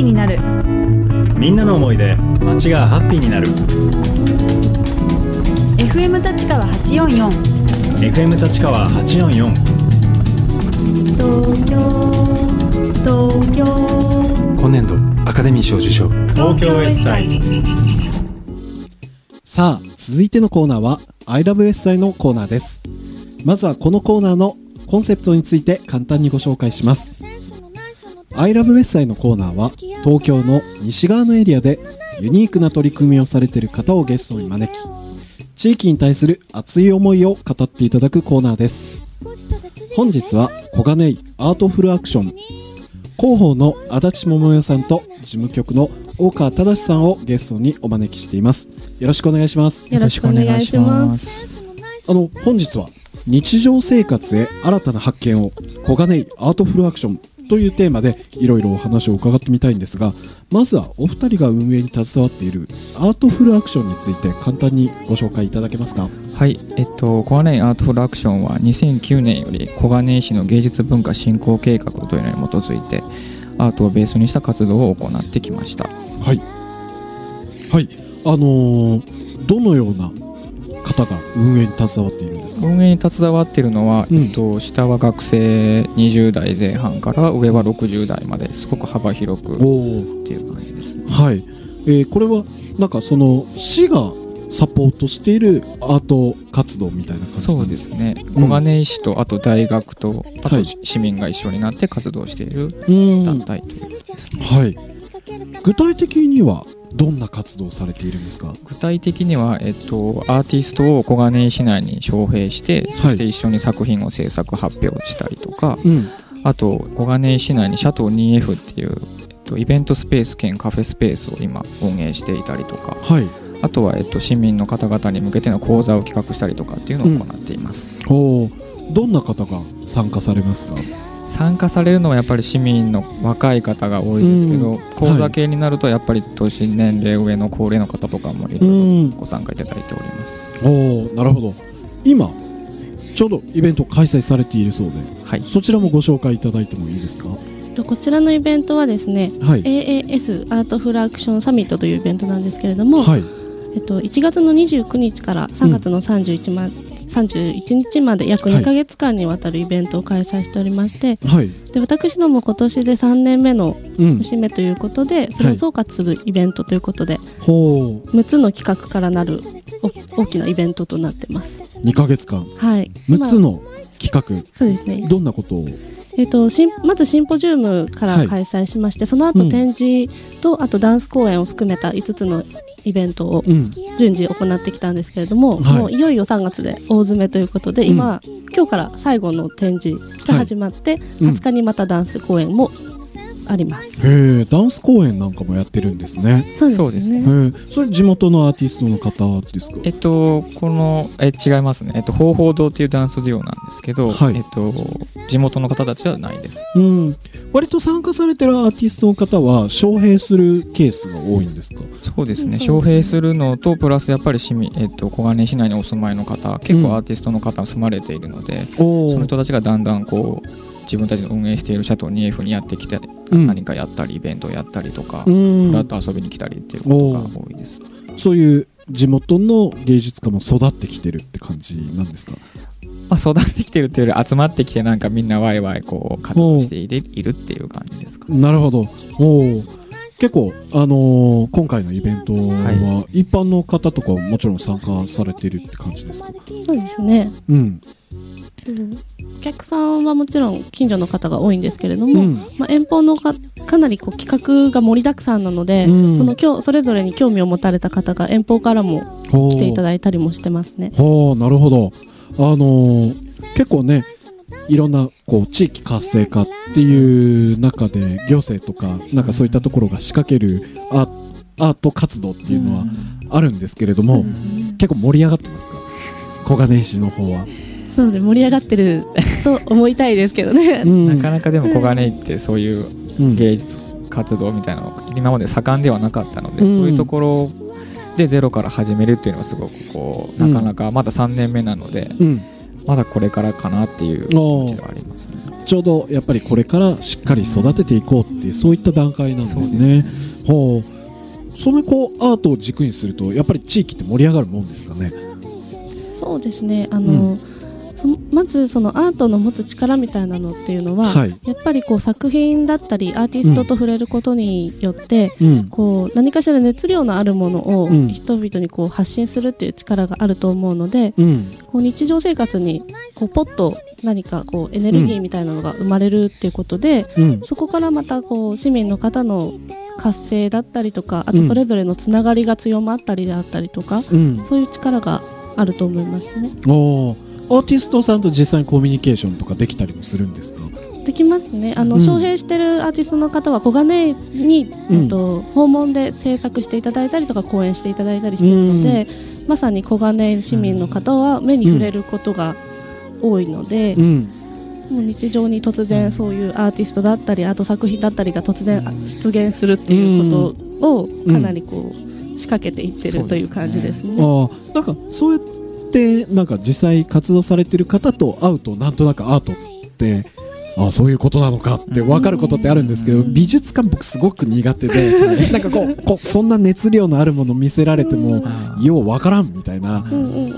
ーになる。みんなの思いで街がハッピーになる。FM 立川844 FM 立川844東京東京。今年度アカデミー賞受賞。東京 S 祭さあ続いてのコーナーは「ILOVES のコーナーです。まずはこのコーナーのコンセプトについて簡単にご紹介します ILOVES のコーナーは東京の西側のエリアでユニークな取り組みをされている方をゲストに招き地域に対する熱い思いを語っていただくコーナーです。本日は小金井アートフルアクション広報の足立桃代さんと事務局の大川忠さんをゲストにお招きしています。よろしくお願いします。よろしくお願いします。あの本日は日常生活へ新たな発見を小金井アートフルアクションというテーマでいろいろお話を伺ってみたいんですがまずはお二人が運営に携わっているアートフルアクションについて簡単にご紹介いただけますか？はい、えっと、小金井アートフルアクションは2009年より小金井市の芸術文化振興計画というのに基づいてアートをベースにした活動を行ってきました。はい。はい。あのーどのような方が運営に携わっているんですか？運営に携わっているのは、うん。えっと、下は学生20代前半から上は60代まですごく幅広くっていう感じですね。はい、えーこれはなんかその市がサポートしているアート活動みたいな感じそうですか？ですね。小金井市とあと大学とあとはい。市民が一緒になって活動しているうん。団体というですね。はい。具体的にはどんな活動をされているんですか？具体的には、えっと、アーティストを小金井市内に招聘して、そして一緒に作品を制作発表したりとかうん。あと小金井市内にシャトー 2F っていう、えっと、イベントスペース兼カフェスペースを今運営していたりとかはい。あとは、えっと、市民の方々に向けての講座を企画したりとかっていうのを行っています、おー。どんな方が参加されますか？参加されるのはやっぱり市民の若い方が多いですけど、うん。講座系になるとやっぱり年年齢上の高齢の方とかもいろいろご参加いただいております、おおなるほど。今ちょうどイベント開催されているそうではい。そちらもご紹介いただいてもいいですか？とこちらのイベントはですねはい。AAS アートフルアクションサミットというイベントなんですけれども、はい。えっと、1月の29日から3月の 31, ま、31日まで約はい。2ヶ月間にわたるイベントを開催しておりまして、はい。で私ども今年で3年目のうん。節目ということでそれを総括するイベントということで、ほう。6つの企画からなるお大きなイベントとなってます。2ヶ月間。はい、6つ今の企そうですね。画どんなことを？えっとシンまずシンポジウムからはい。開催しまして、そのうん。後展示と、あとダンス公演を含めた5つのイベントをうん。順次行ってきたんですけれども、はい。もういよいよ3月で大詰めということで、今今日から最後の展示が始まって、うん。20日にまたダンス公演もあります。へえダンス公演なんかもやってるんですね。そうですね。それ地元のアーティストの方ですか？えっと、このえ違いますね、えっと、方法堂っていうダンスデュオなんですけど、はい。えっと、地元の方たちはないです。うん。割と参加されてるアーティストの方は招聘するケースが多いんですか？そうですね、うん招聘するのと、プラスやっぱり市民、えっと、小金井市内にお住まいの方、結構アーティストの方住まれているので、おその人たちがだんだんこう自分たちの運営しているシャトー 2F にやってきて、うん。何かやったり、イベントをやったりとか、うん。フラッと遊びに来たりっていうことが多いです。そういう地元の芸術家も育ってきてるって感じなんですか？まあ、育ってきてるっていうより集まってきてなんかみんなワイワイこう活動しているっていう感じですかね。なるほど。おー結構、あのー今回のイベントは一般の方とかももちろん参加されてるって感じですか？そうですね、うん。お客さんはもちろん近所の方が多いんですけれども、うん。まあ、遠方のかかなりこう企画が盛りだくさんなので、うん。その今日それぞれに興味を持たれた方が遠方からも来ていただだいたりもしてますね。なるほど。あのー結構ねいろんなこう地域活性化っていう中で行政とかなんかそういったところが仕掛けるアアート活動っていうのはあるんですけれども、結構盛り上がってますか？小金井市の方は、なので盛り上がってると思いたいですけどね。なかなかでも小金井ってそういううん芸術活動みたいなのが今まで盛んではなかったので、うん。そういうところでゼロから始めるっていうのはすごくこうなかなかまだ3年目なので、うんまだこれからかなっていう気持ちではありますね。ちょうどやっぱりこれからしっかり育てていこうっていうそういった段階なんですね。ほうそのこうアートを軸にするとやっぱり地域って盛り上がるもんですかね？そうですねあの、そまずそのアートの持つ力みたいなのっていうのは、はい。やっぱりこう作品だったりアーティストと触れることによって、うん。こう何かしら熱量のあるものをうん。人々にこう発信するっていう力があると思うので、うん。こう日常生活にこうポッと何かこうエネルギーみたいなのが生まれるっていうことで、うん。そこからまたこう市民の方の活性だったりとかあうん。とそれぞれのつながりが強まったりであったりとか、うん。そういう力があると思いますね。おーアーティストさんと実際にコミュニケーションとかできたりもするんですか？できますね。あの、うん。招聘してるアーティストの方は小金井に、うんえっと、訪問で制作していただいたりとか講演していただいたりしているので、まさに小金井市民の方は目に触れることが多いので、うん。もう日常に突然そういうアーティストだったりアート作品だったりが突然出現するっていうことをかなりこう仕掛けていってるという感じですね。あーなんかそうやってなんか実際活動されてる方と会うとなんとなくアートってあーそういうことなのかって分かることってあるんですけど、うん。美術館僕すごく苦手で なんかこうこうそんな熱量のあるもの見せられてもよう分からんみたいな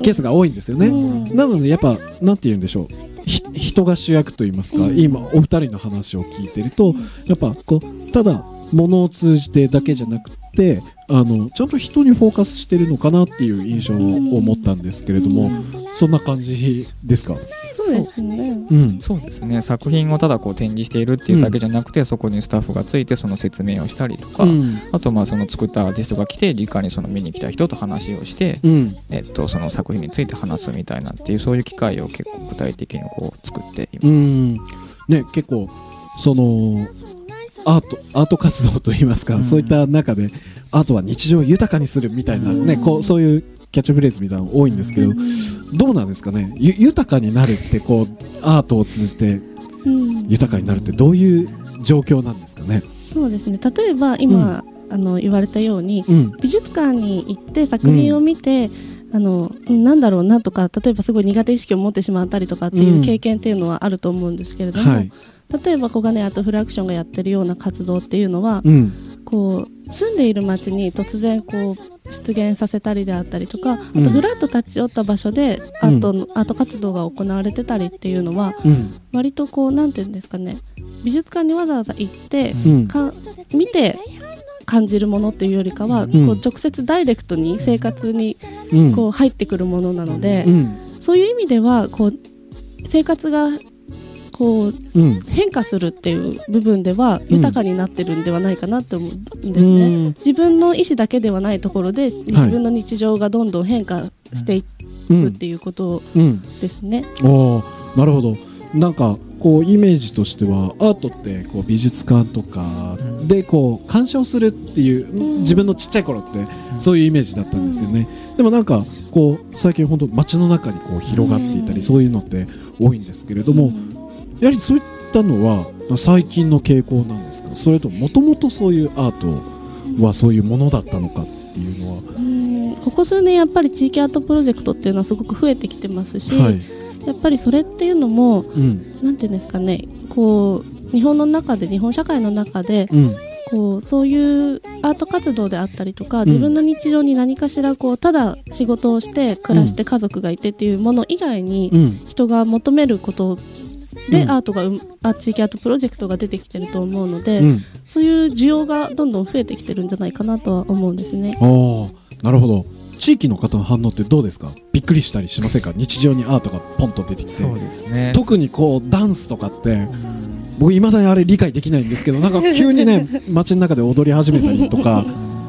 ケースが多いんですよね。うんなのでやっぱなんて言うんでしょう。ひ人が主役と言いますか、うん。今お二人の話を聞いてるとやっぱこうただ物を通じてだけじゃなくてあのちゃんと人にフォーカスしてるのかなっていう印象を持ったんですけれども、そんな感じですか、そうですね。うん。そうですね。作品をただこう展示しているっていうだけじゃなくて、そこにスタッフがついてその説明をしたりとか、うん。あとまあその作ったアーティストが来て直にその見に来た人と話をして、うん。えっと、その作品について話すみたいなっていうそういう機会を結構具体的にこう作っています。うん。ね結構そのアートアート活動といいますか、うん。そういった中でアートは日常を豊かにするみたいな、ねこうそういうキャッチフレーズみたいなの多いんですけど、どうなんですかね？ゆ豊かになるってこうアートを通じてうん。豊かになるってどういう状況なんですかね？そうですね。例えば今、あの言われたようにうん。美術館に行って作品を見て、あのうんなんだろうなとか例えばすごい苦手意識を持ってしまったりとかっていう経験っていうのはあると思うんですけれども、はい例えば小金アートフラクションがやってるような活動っていうのは、うん。こう住んでいる町に突然こう出現させたりであったりとかあうん。とふらっと立ち寄った場所でアートの、アート活動が行われてたりっていうのはうん。割とこうなんていうんですかね美術館にわざわざ行ってうん。か見て感じるものっていうよりかは、ん。こう直接ダイレクトに生活にうん。こう入ってくるものなので、うん。そういう意味ではこう生活がこううん。変化するっていう部分ではうん。豊かになってるんではないかなって思うんですね。うん。自分の意思だけではないところで自分の日常がどんどん変化していくっていうことうん。ですね。おーなるほど。なんかこうイメージとしてはアートってこう美術館とかでこう鑑賞するっていう、ん。自分のちっちゃい頃ってそういうイメージだったんですよね、でもなんかこう最近本当街の中にこう広がっていたり、うん。そういうのって多いんですけれども、やはりそういったのは最近の傾向なんですか？それともともとそういうアートはそういうものだったのかっていうのは、うんここ数年やっぱり地域アートプロジェクトっていうのはすごく増えてきてますし、はい。やっぱりそれっていうのもうん。なんていうんですかねこう日本の中で日本社会の中でうん。こうそういうアート活動であったりとか自分の日常に何かしらこうただ仕事をして暮らして家族がいてっていうもの以外にうん。人が求めることでうん。アートがうあ地域アートプロジェクトが出てきてると思うので、うん。そういう需要がどんどん増えてきてるんじゃないかなとは思うんですね。ああなるほど。地域の方の反応ってどうですか？びっくりしたりしませんか？日常にアートがポンと出てきて。そうですね。特にこうダンスとかってうん。僕いまだにあれ理解できないんですけどなんか急にね 街の中で踊り始めたりとか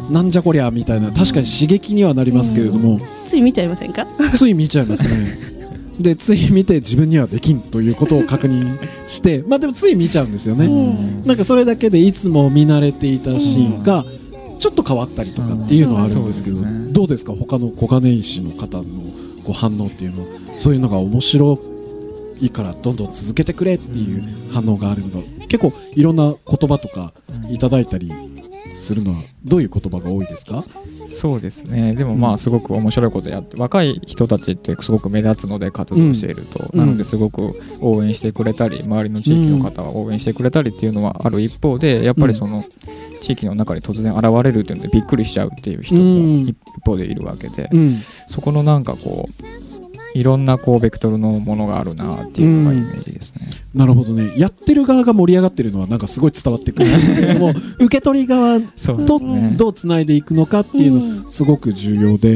なんじゃこりゃみたいな確かに刺激にはなりますけれども。つい見ちゃいませんか？つい見ちゃいますねでつい見て自分にはできんということを確認してまあでもつい見ちゃうんですよね、うん。なんかそれだけでいつも見慣れていたシーンがちょっと変わったりとかっていうのはあるんですけど、うん。そうですねどうですか？他の小金井市の方のこう反応っていうのはそういうのが面白いからどんどん続けてくれっていう反応があるの。が結構いろんな言葉とかいただいたりするのはどういう言葉が多いですか？そうですね。でもまあすごく面白いことやって若い人たちってすごく目立つので活動していると、うん。なのですごく応援してくれたり周りの地域の方は応援してくれたりっていうのはある一方でやっぱりその地域の中に突然現れるっていうのでびっくりしちゃうっていう人うん。も一方でいるわけで、うん。そこのなんかこういろんなこうベクトルのものがあるなっていうのがイメージですね。なるほどね。やってる側が盛り上がってるのはなんかすごい伝わってくる。ん ですけれども受け取り側と。どうつないでいくのかっていううん。のすごく重要で。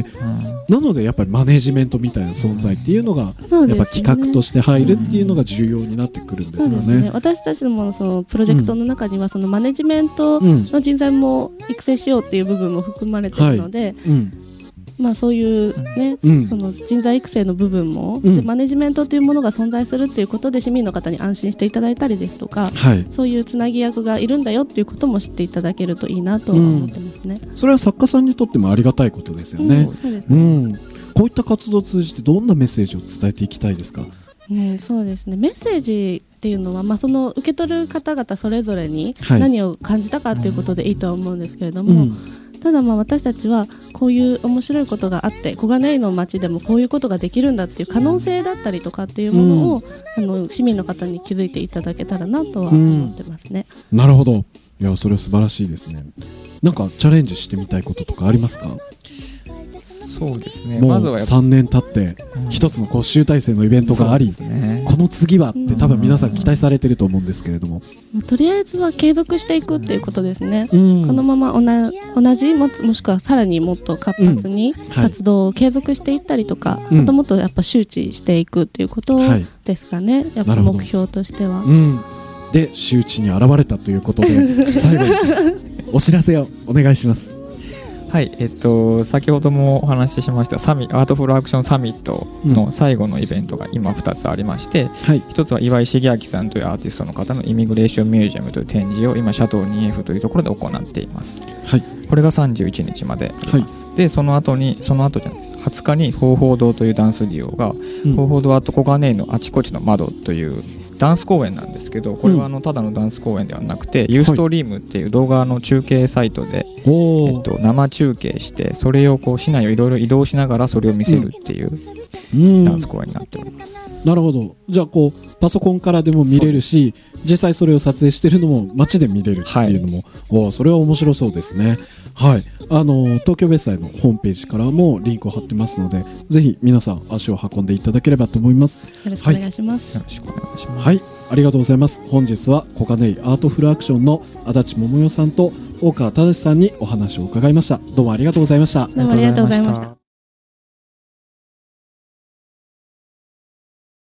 うん。なのでやっぱりマネジメントみたいな存在っていうのがやっぱ企画として入るっていうのが重要になってくるんですかそうですね。ね。私たちもそのプロジェクトの中にはそのマネジメントうんの人材も育成しようっていう部分も含まれているので、うんまあそういうね、うん。その人材育成の部分も、うん。でマネジメントというものが存在するっていうことで市民の方に安心していただいたりですとかはい。そういうつなぎ役がいるんだよっていうことも知っていただけるといいなとは思ってますね。それは作家さんにとってもありがたいことですよね。うん。そうですうねん。こういった活動を通じてどんなメッセージを伝えていきたいですか？うん、そうですね。メッセージっていうのは、まあ、その受け取る方々それぞれにはい。何を感じたかっていうことでいいとは思うんですけれども、うんただまあ私たちはこういう面白いことがあって小金井の町でもこういうことができるんだっていう可能性だったりとかっていうものを、あの市民の方に気づいていただけたらなとは思ってますね。なるほど。いやそれは素晴らしいですね。なんかチャレンジしてみたいこととかありますか？そうですね。もうまずはやっぱ3年経って一つのこう集大成のイベントがあり。そうですねこの次はって多分皆さん期待されてると思うんですけれども、まあとりあえずは継続していくっていうことですね。うん。このまま同じももしくはさらにもっと活発にはい。活動を継続していったりとか、うん。もっともっとやっぱ周知していくっていうことはい。ですかね、やっぱ目標としては。うん、で周知に現れたということで 最後にお知らせをお願いしますはい、えっと、先ほどもお話ししましたサミアートフルアクションサミットの最後のイベントが今2つありまして、はい。一つは岩井重明さんというアーティストの方のイミグレーションミュージアムという展示を今シャトー 2F というところで行っています。はい。これが31日まであります、でその後にその後じゃないです。20日に方法堂というダンスデュオが、うん。方法堂アート小金井のあちこちの窓というダンス公演なんですけどこれはあのただのダンス公演ではなくて、ユーストリームっていう動画の中継サイトで、えっと、生中継してそれをこう市内をいろいろ移動しながらそれを見せるっていううん。ダンス公演になっております、なるほど。じゃあこうパソコンからでも見れるし実際それを撮影してるのも街で見れるっていうのも、おーそれは面白そうですね。はい。あのー東京ベッサイのホームページからもリンクを貼ってますのでぜひ皆さん足を運んでいただければと思います。よろしくお願いします。よろしくお願いします。はい。ありがとうございます。本日は小金井アートフルアクションの足立桃代さんと大川忠さんにお話を伺いましたどうもありがとうございましたどうもありがとうございました。